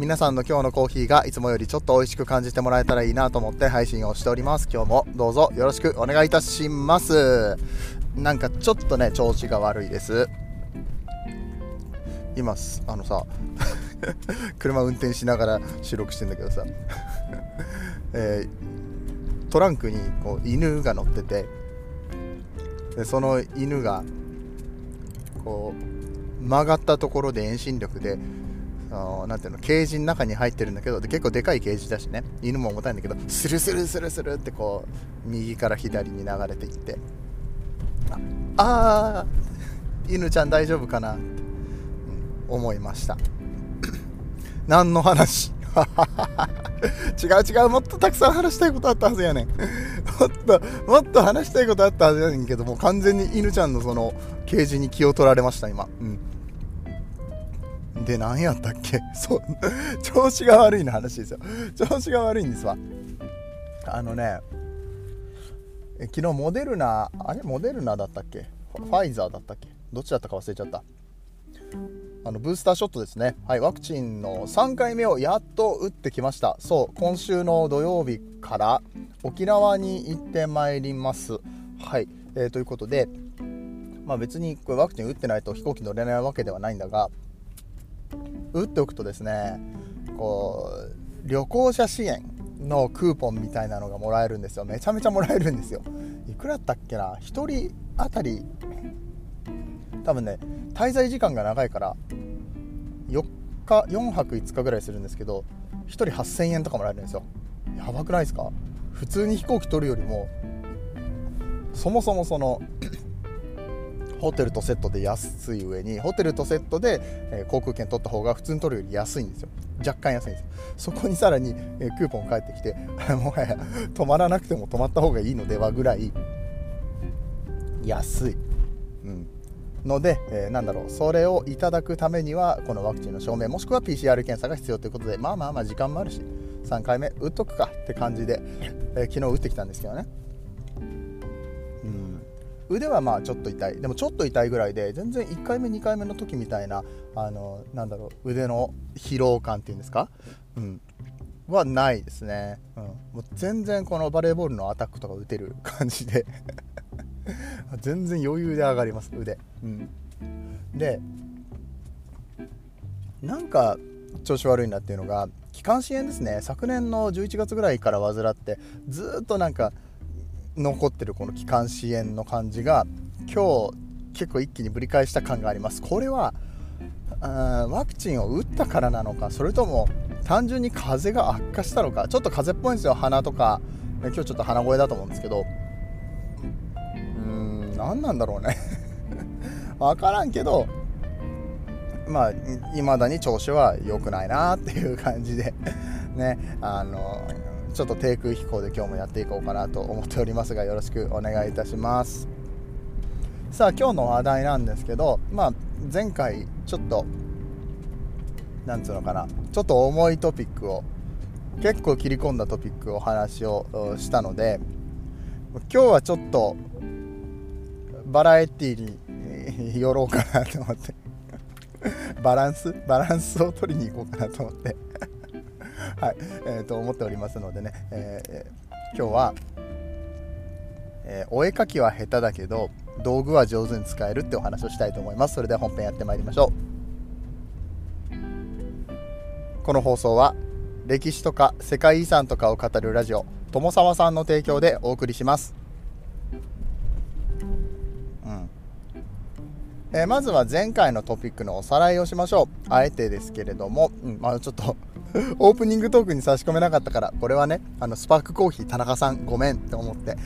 皆さんの今日のコーヒーがいつもよりちょっと美味しく感じてもらえたらいいなと思って配信をしております。今日もどうぞよろしくお願いいたします。なんかちょっとね調子が悪いです。今あのさ 車運転しながら収録してんだけどさ、えー、トランクにこう犬が乗ってて。でその犬がこう曲がったところで遠心力で何ていうのケージの中に入ってるんだけど結構でかいケージだしね。犬も重たいんだけどスルスルスルスルってこう右から左に流れていって。ああ犬ちゃん大丈夫かな？って、うん、思いました。何の話？違う違うもっとたくさん話したいことあったはずやねん。もっともっと話したいことあったはずやねんけども完全に犬ちゃんのそのケージに気を取られました今。うん。で何やったっけ？そう 調子が悪いの話ですよ。調子が悪いんですわ。あのね昨日モデルナあれ？モデルナだったっけ？ファイザーだったっけ？どっちだったか忘れちゃった。あのブースターショットですね、はい、ワクチンの3回目をやっと打ってきました。そう今週の土曜日から沖縄に行ってまいります。はい、えー、ということでまあ別にこれワクチン打ってないと飛行機乗れないわけではないんだが打っておくとですねこう旅行者支援のクーポンみたいなのがもらえるんですよ。めちゃめちゃもらえるんですよ。いくらだったっけな？1人当たり多分ね滞在時間が長いから4日4泊5日ぐらいするんですけど1人8000円とかもらえるんですよ。やばくないですか？普通に飛行機取るよりもそもそもそのホテルとセットで安い上にホテルとセットで、え航空券取った方が普通に取るより安いんですよ。若干安いんですよ。そこにさらに、えクーポン返ってきて もはや泊まらなくても泊まった方がいいのではぐらい安い、うん、ので、えー、なんだろう。それをいただくためにはこのワクチンの証明もしくは PCR 検査が必要ということでまあまあまあ時間もあるし3回目打っとくかって感じで、えー、昨日打ってきたんですけどね。腕はまあちょっと痛い。でもちょっと痛いぐらいで全然1回目2回目の時みたいなあのなんだろう腕の疲労感っていうんですか、うん、はないですね、うん、もう全然このバレーボールのアタックとか打てる感じで。全然余裕で上がります腕、うん、でなんか調子悪いなっていうのが気管支炎ですね。昨年の11月ぐらいから患ってずっとなんか残ってるこの気管支炎の感じが今日結構一気にぶり返した感があります。これはワクチンを打ったからなのかそれとも単純に風邪が悪化したのかちょっと風邪っぽいんですよ鼻とか。今日ちょっと鼻声だと思うんですけど。うーん何なんだろうね。分からんけどまあ未だに調子は良くないなっていう感じで。ねあのちょっと低空飛行で今日もやっていこうかなと思っておりますがよろしくお願いいたします。さあ今日の話題なんですけど、まあ、前回ちょっとなんつうのかなちょっと重いトピックを結構切り込んだトピックをお話をしたので今日はちょっとバラエティーに寄ろうかなと思って。バランス？バランスを取りに行こうかなと思って。はい、えー、と思っておりますのでね、えー、今日は、えー、お絵かきは下手だけど道具は上手に使えるってお話をしたいと思います。それでは本編やってまいりましょう。この放送は歴史とか世界遺産とかを語るラジオ友沢さんの提供でお送りします。えー、まずは前回のトピックのおさらいをしましょう。あえてですけれども、うんまあ、ちょっと オープニングトークに差し込めなかったから、これはね、あの、スパークコーヒー田中さんごめんって思って。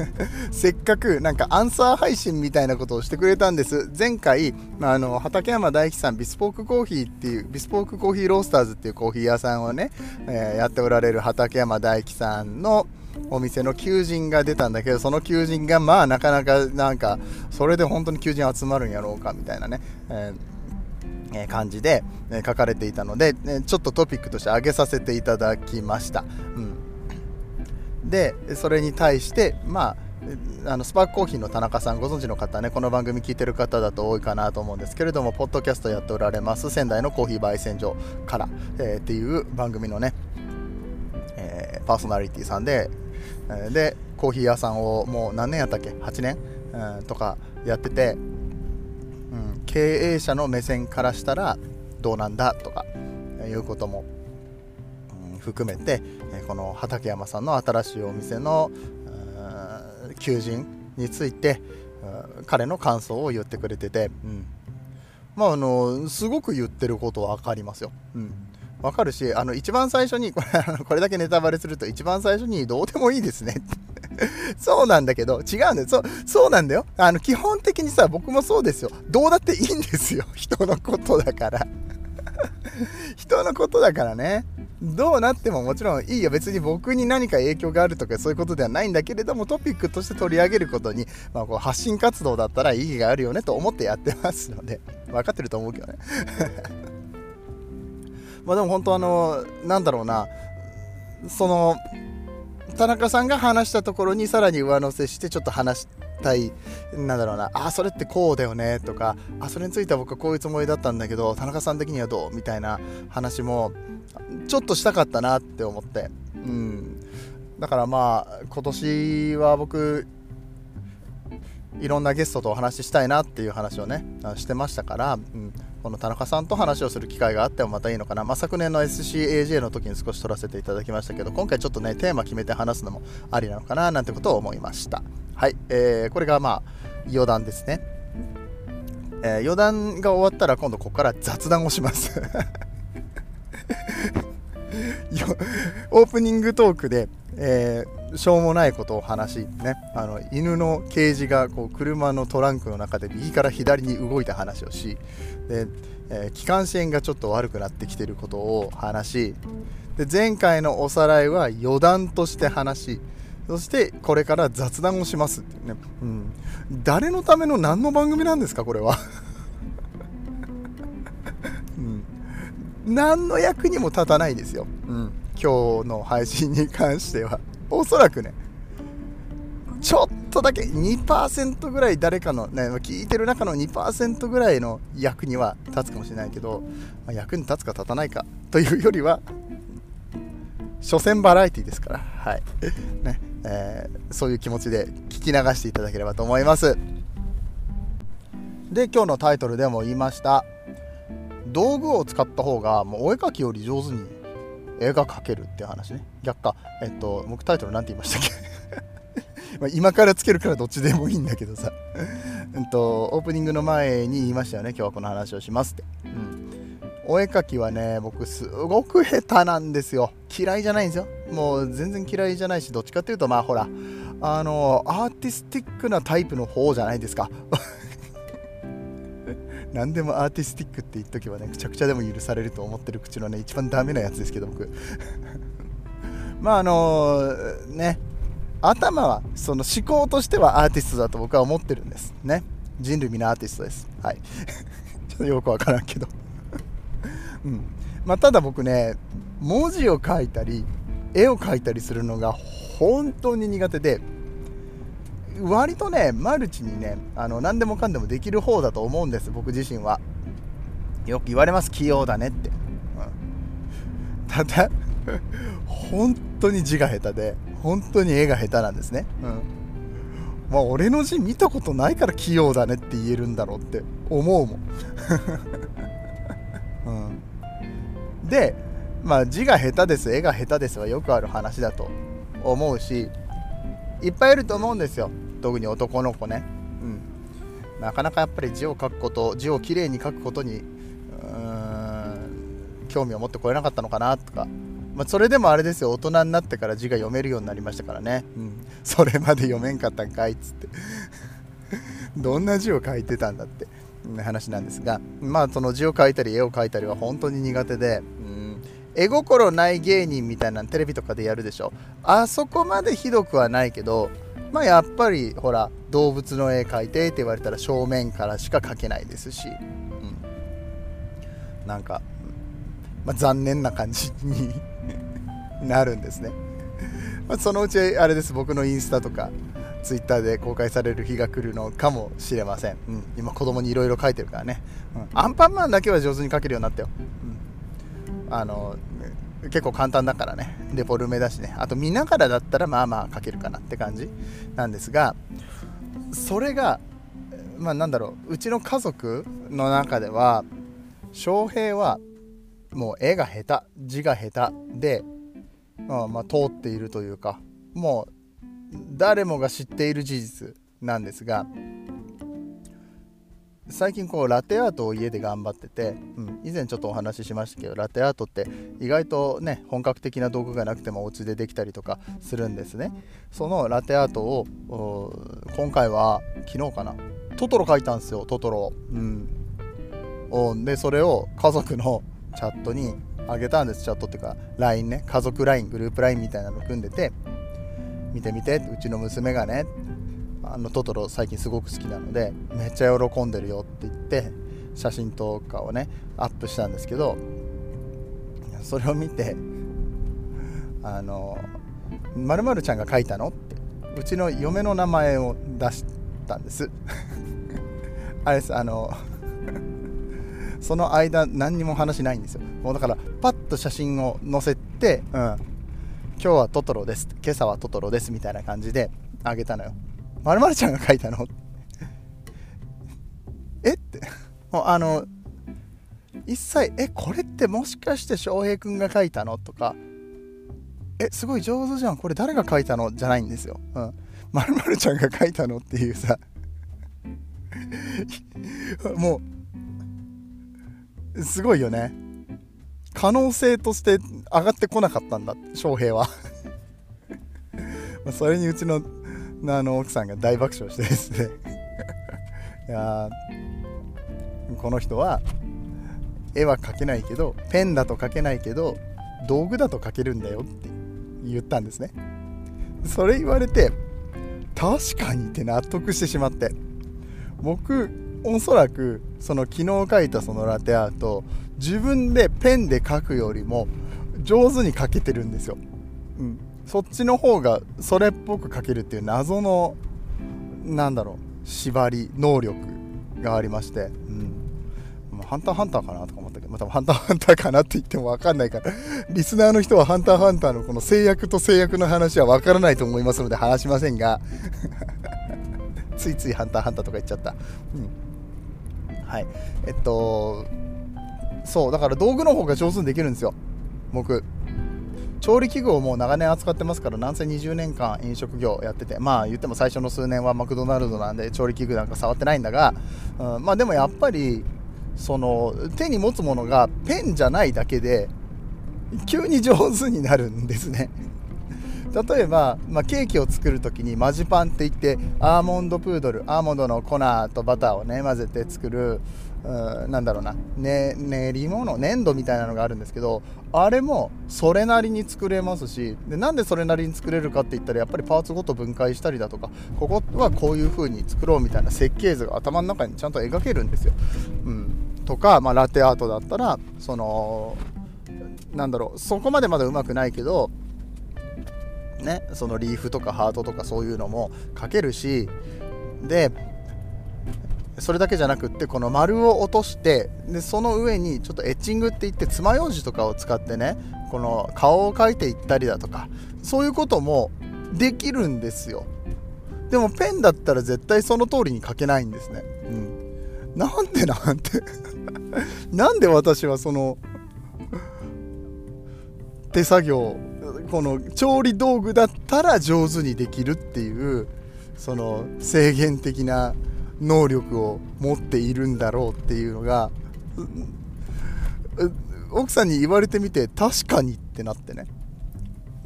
せっかくなんかアンサー配信みたいなことをしてくれたんです。前回、あの、畠山大樹さん、ビスポークコーヒーっていう、ビスポークコーヒーロースターズっていうコーヒー屋さんをね、えー、やっておられる畠山大樹さんの、お店の求人が出たんだけどその求人がまあなかなかなんかそれで本当に求人集まるんやろうかみたいなね、えー、感じで、え書かれていたので、ちょっとトピックとして挙げさせていただきました。うん、でそれに対してまああのスパークコーヒーの田中さんご存知の方ねこの番組聞いてる方だと多いかなと思うんですけれどもポッドキャストやっておられます仙台のコーヒー焙煎所から、えー、っていう番組のね、えー、パーソナリティさんで、え、でコーヒー屋さんをもう何年やったっけ？8年、うん、とかやってて、経営者の目線からしたらどうなんだとかいうことも、含めてこの畠山さんの新しいお店の求人について彼の感想を言ってくれてて、うん、まああのすごく言ってることは分かりますよ。うんわかるし、あの、一番最初に、これ、これだけネタバレすると、一番最初にどうでもいいですね。そうなんだけど、違うんだよ。そう、そうなんだよ。あの、基本的にさ、僕もそうですよ。どうだっていいんですよ。人のことだから。人のことだからね。どうなってももちろんいいよ別に僕に何か影響があるとかそういうことではないんだけれどもトピックとして取り上げることに、まあ、こう発信活動だったら意義があるよねと思ってやってますので分かってると思うけどねまあでも本当あのなんだろうなその田中さんが話したところにさらに上乗せしてちょっと話したいなんだろうな。あそれってこうだよねとかあそれについては僕はこういうつもりだったんだけど田中さん的にはどうみたいな話もちょっとしたかったなって思って、うん、だからまあ今年は僕いろんなゲストとお話ししたいなっていう話をねしてましたから、うん、この田中さんと話をする機会があってもまたいいのかな、まあ、昨年の SCAJ の時に少し取らせていただきましたけど今回ちょっとねテーマ決めて話すのもありなのかななんてことを思いました。はい、えー、これがまあ余談ですね、えー、余談が終わったら今度ここから雑談をします。オープニングトークで、えー、しょうもないことを話し、ね、あの犬のケージがこう車のトランクの中で右から左に動いた話をしで、えー、気管支炎がちょっと悪くなってきてることを話しで前回のおさらいは余談として話しそしてこれから雑談をしますってね、うん、誰のための何の番組なんですかこれは。うん。何の役にも立たないですよ、うん、今日の配信に関してはおそらくねちょっとだけ2%ぐらい誰かの、ね、聞いてる中の2%ぐらいの役には立つかもしれないけど、まあ、役に立つか立たないかというよりは所詮バラエティーですから、はい。ねえー、そういう気持ちで聞き流していただければと思います。で今日のタイトルでも言いました道具を使った方がもうお絵描きより上手に絵が描けるっていう話ね。逆か。えっと僕タイトル何て言いましたっけ？ま今からつけるからどっちでもいいんだけどさ。うんとオープニングの前に言いましたよね。今日はこの話をしますって、うん、お絵描きはね僕すごく下手なんですよ。嫌いじゃないんですよ。もう全然嫌いじゃないしどっちかっていうとまあほらあのアーティスティックなタイプの方じゃないですか。何でもアーティスティックって言っとけばねくちゃくちゃでも許されると思ってる口のね一番ダメなやつですけど僕。まああのー、ね。頭はその思考としてはアーティストだと僕は思ってるんです。ね。人類皆アーティストです。はい。ちょっとよくわからんけど。うん。まあ、ただ僕ね文字を書いたり絵を描いたりするのが本当に苦手で割とねマルチにねあの何でもかんでもできる方だと思うんです僕自身は。よく言われます器用だねって、うん、ただ 本当に字が下手で本当に絵が下手なんですね、うん、まあ俺の字見たことないから器用だねって言えるんだろうって思うもん、うん、でまあ字が下手です絵が下手ですはよくある話だと思うしいっぱいいると思うんですよ。特に男の子ね、うん、なかなかやっぱり字を書くこと字をきれいに書くことに興味を持ってこれなかったのかなとか、まあ、それでもあれですよ。大人になってから字が読めるようになりましたからね、うん、それまで読めんかったんかいっつって。どんな字を書いてたんだって。話なんですが。まあその字を書いたり絵を描いたりは本当に苦手で、うん、絵心ない芸人みたいなテレビとかでやるでしょ。あそこまでひどくはないけどまあやっぱりほら動物の絵描いてって言われたら正面からしか描けないですし、うん、なんか、まあ、残念な感じに なるんですね、ま、そのうちあれです。僕のインスタとかツイッターで公開される日が来るのかもしれません、うん、今子供にいろいろ書いてるからね、うん、アンパンマンだけは上手に書けるようになったよ、うん、あの結構簡単だからね。デフォルメだしね。あと見ながらだったらまあまあ書けるかなって感じなんですがそれがまあなんだろう。うちの家族の中では翔平はもう絵が下手字が下手で、まあ、まあ通っているというかもう誰もが知っている事実なんですが最近こうラテアートを家で頑張ってて、うん、以前ちょっとお話ししましたけどラテアートって意外とね本格的な道具がなくてもお家でできたりとかするんですね。そのラテアートを今回は昨日かなトトロ描いたんですよトトロうん。でそれを家族のチャットにあげたんです。チャットっていうか LINE ね。家族 LINE グループ LINE みたいなの組んでて見て見てうちの娘がねあのトトロ最近すごく好きなのでめっちゃ喜んでるよって言って写真とかをねアップしたんですけどそれを見てあの「まるちゃんが書いたの?」ってうちの嫁の名前を出したんです あれですあの その間何にも話ないんですよもうだからパッと写真を載せて、うん、今日はトトロです。今朝はトトロです。みたいな感じであげたのよ。まるまるちゃんが書いたの？え？って。もうあの、一切、え、これってもしかして翔平くんが書いたの？とか、え、すごい上手じゃん。これ誰が書いたの？じゃないんですよ。うん。まるまるちゃんが書いたのっていうさ もう、すごいよね。可能性として上がってこなかったんだ翔平はそれにうちのあの奥さんが大爆笑してですね。いやこの人は絵は描けないけどペンだと描けないけど道具だと描けるんだよって言ったんですね。それ言われて確かにって納得してしまって。僕おそらくその昨日描いたそのラテアート自分でペンで描くよりも上手に描けてるんですよ、うん、そっちの方がそれっぽく描けるっていう謎のなんだろう縛り能力がありまして、うんハンターハンターかなとか思ったけど、またハンターハンターかなって言っても分かんないから、リスナーの人はハンターハンターのこの制約と制約の話は分からないと思いますので話しませんが ついついハンターハンターとか言っちゃった。うん。はい。えっと、そうだから道具の方が上手にできるんですよ僕調理器具をもう長年扱ってますからなんせ20年間飲食業やっててまあ言っても最初の数年はマクドナルドなんで調理器具なんか触ってないんだが、うん、まあでもやっぱりその手に持つものがペンじゃないだけで急に上手になるんですね。例えば、まあ、ケーキを作る時にマジパンって言ってアーモンドプードルアーモンドの粉とバターをね混ぜて作るなんだろうな、ね、練り物？粘土みたいなのがあるんですけどあれもそれなりに作れますしでなんでそれなりに作れるかって言ったらやっぱりパーツごと分解したりだとかここはこういう風に作ろうみたいな設計図が頭の中にちゃんと描けるんですよ。うん、とか、まあ、ラテアートだったらそのなんだろうそこまでまだうまくないけどねそのリーフとかハートとかそういうのも描けるしでそれだけじゃなくってこの丸を落としてでその上にちょっとエッチングって言って爪楊枝とかを使ってねこの顔を描いていったりだとかそういうこともできるんですよ。でもペンだったら絶対その通りに描けないんですね。うん。なんでなんて なんで私はその手作業この調理道具だったら上手にできるっていうその制限的な能力を持っているんだろうっていうのが奥さんに言われてみて確かにってなってね。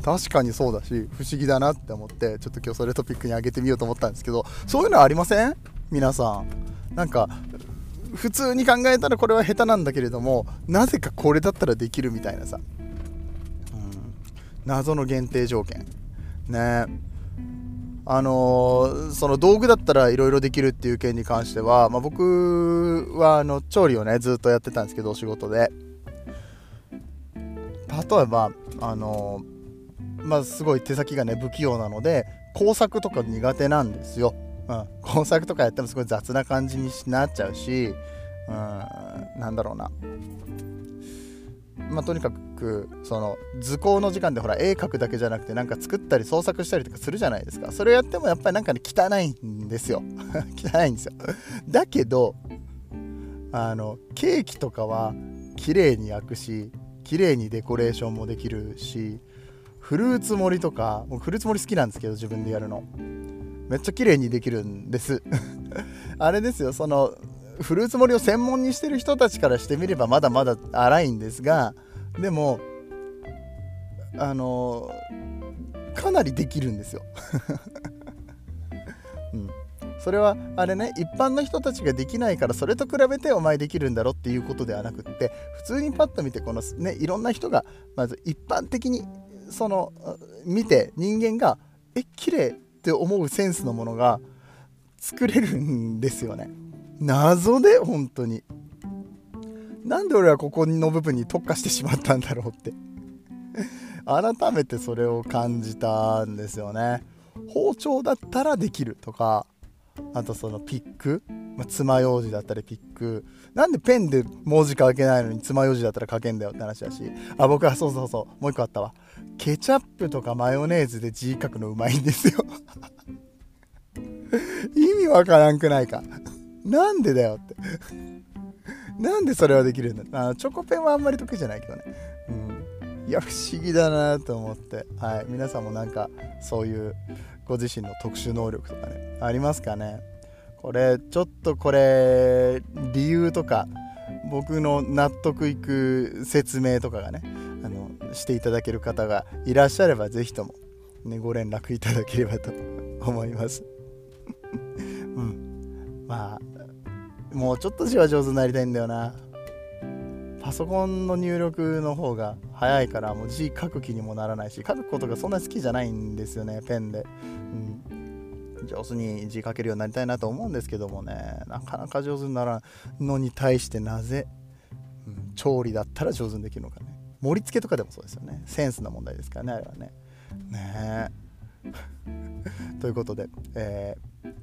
確かにそうだし不思議だなって思ってちょっと今日それトピックに上げてみようと思ったんですけどそういうのありません？皆さん。なんか普通に考えたらこれは下手なんだけれどもなぜかこれだったらできるみたいなさ。謎の限定条件。ね。あのー、その道具だったらいろいろできるっていう件に関しては、まあ、僕はあの調理をねずっとやってたんですけどお仕事で。例えばあのー、まあすごい手先がね不器用なので工作とか苦手なんですよ、うん、工作とかやってもすごい雑な感じになっちゃうし、うん、なんだろうな。まあ、とにかくその図工の時間でほら絵描くだけじゃなくてなんか作ったり創作したりとかするじゃないですか。それをやってもやっぱりなんかね汚いんですよ。汚いんですよ。だけどあのケーキとかは綺麗に焼くし綺麗にデコレーションもできるしフルーツ盛りとかもフルーツ盛り好きなんですけど自分でやるの。めっちゃ綺麗にできるんです。あれですよそのフルーツ盛りを専門にしてる人たちからしてみればまだまだ荒いんですがでもあのかなりできるんですよ、うん、それはあれね一般の人たちができないからそれと比べてお前できるんだろっていうことではなくって普通にパッと見てこのねいろんな人がまず一般的にその見て人間がえ綺麗って思うセンスのものが作れるんですよね。謎で本当に。なんで俺はここの部分に特化してしまったんだろうって。改めてそれを感じたんですよね。包丁だったらできるとかあとそのピック、まあ、爪楊枝だったりピック。なんでペンで文字書けないのに爪楊枝だったら書けんだよって話だし。あ僕はそうそうそうもう一個あったわ。ケチャップとかマヨネーズで字書くのうまいんですよ。意味わからんくないか。なんでだよってなんでそれはできるんだあチョコペンはあんまり得意じゃないけどね。うん。いや、不思議だなと思って。はい。皆さんもなんか、そういうご自身の特殊能力とかね、ありますかね？これ、ちょっとこれ、理由とか、僕の納得いく説明とかがね、あの、していただける方がいらっしゃれば、ぜひとも、ね、ご連絡いただければと思います。うん。まあ、もうちょっと字は上手になりたいんだよな。パソコンの入力の方が早いからもう字書く気にもならないし書くことがそんな好きじゃないんですよねペンで、うん、上手に字書けるようになりたいなと思うんですけどもね。なかなか上手にならんのに対してなぜ、うん、調理だったら上手にできるのかね。盛り付けとかでもそうですよね。センスの問題ですからねあれはね。ねえ。ということで、えー、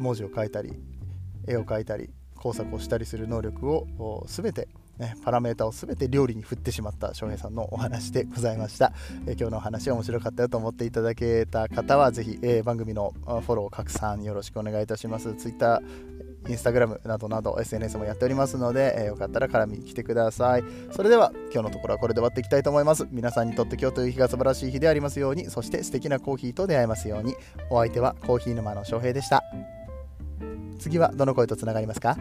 文字を書いたり絵を描いたり工作をしたりする能力を全てね、パラメータを全て料理に振ってしまった翔平さんのお話でございました、え今日のお話面白かったよと思っていただけた方はぜひ、え番組のフォロー拡散よろしくお願いいたします。Twitter インスタグラムなどなど SNS もやっておりますので、えー、よかったら絡みに来てください。それでは今日のところはこれで終わっていきたいと思います。皆さんにとって今日という日が素晴らしい日でありますようにそして素敵なコーヒーと出会えますように。お相手はコーヒー沼の翔平でした。次はどの声とつながりますか？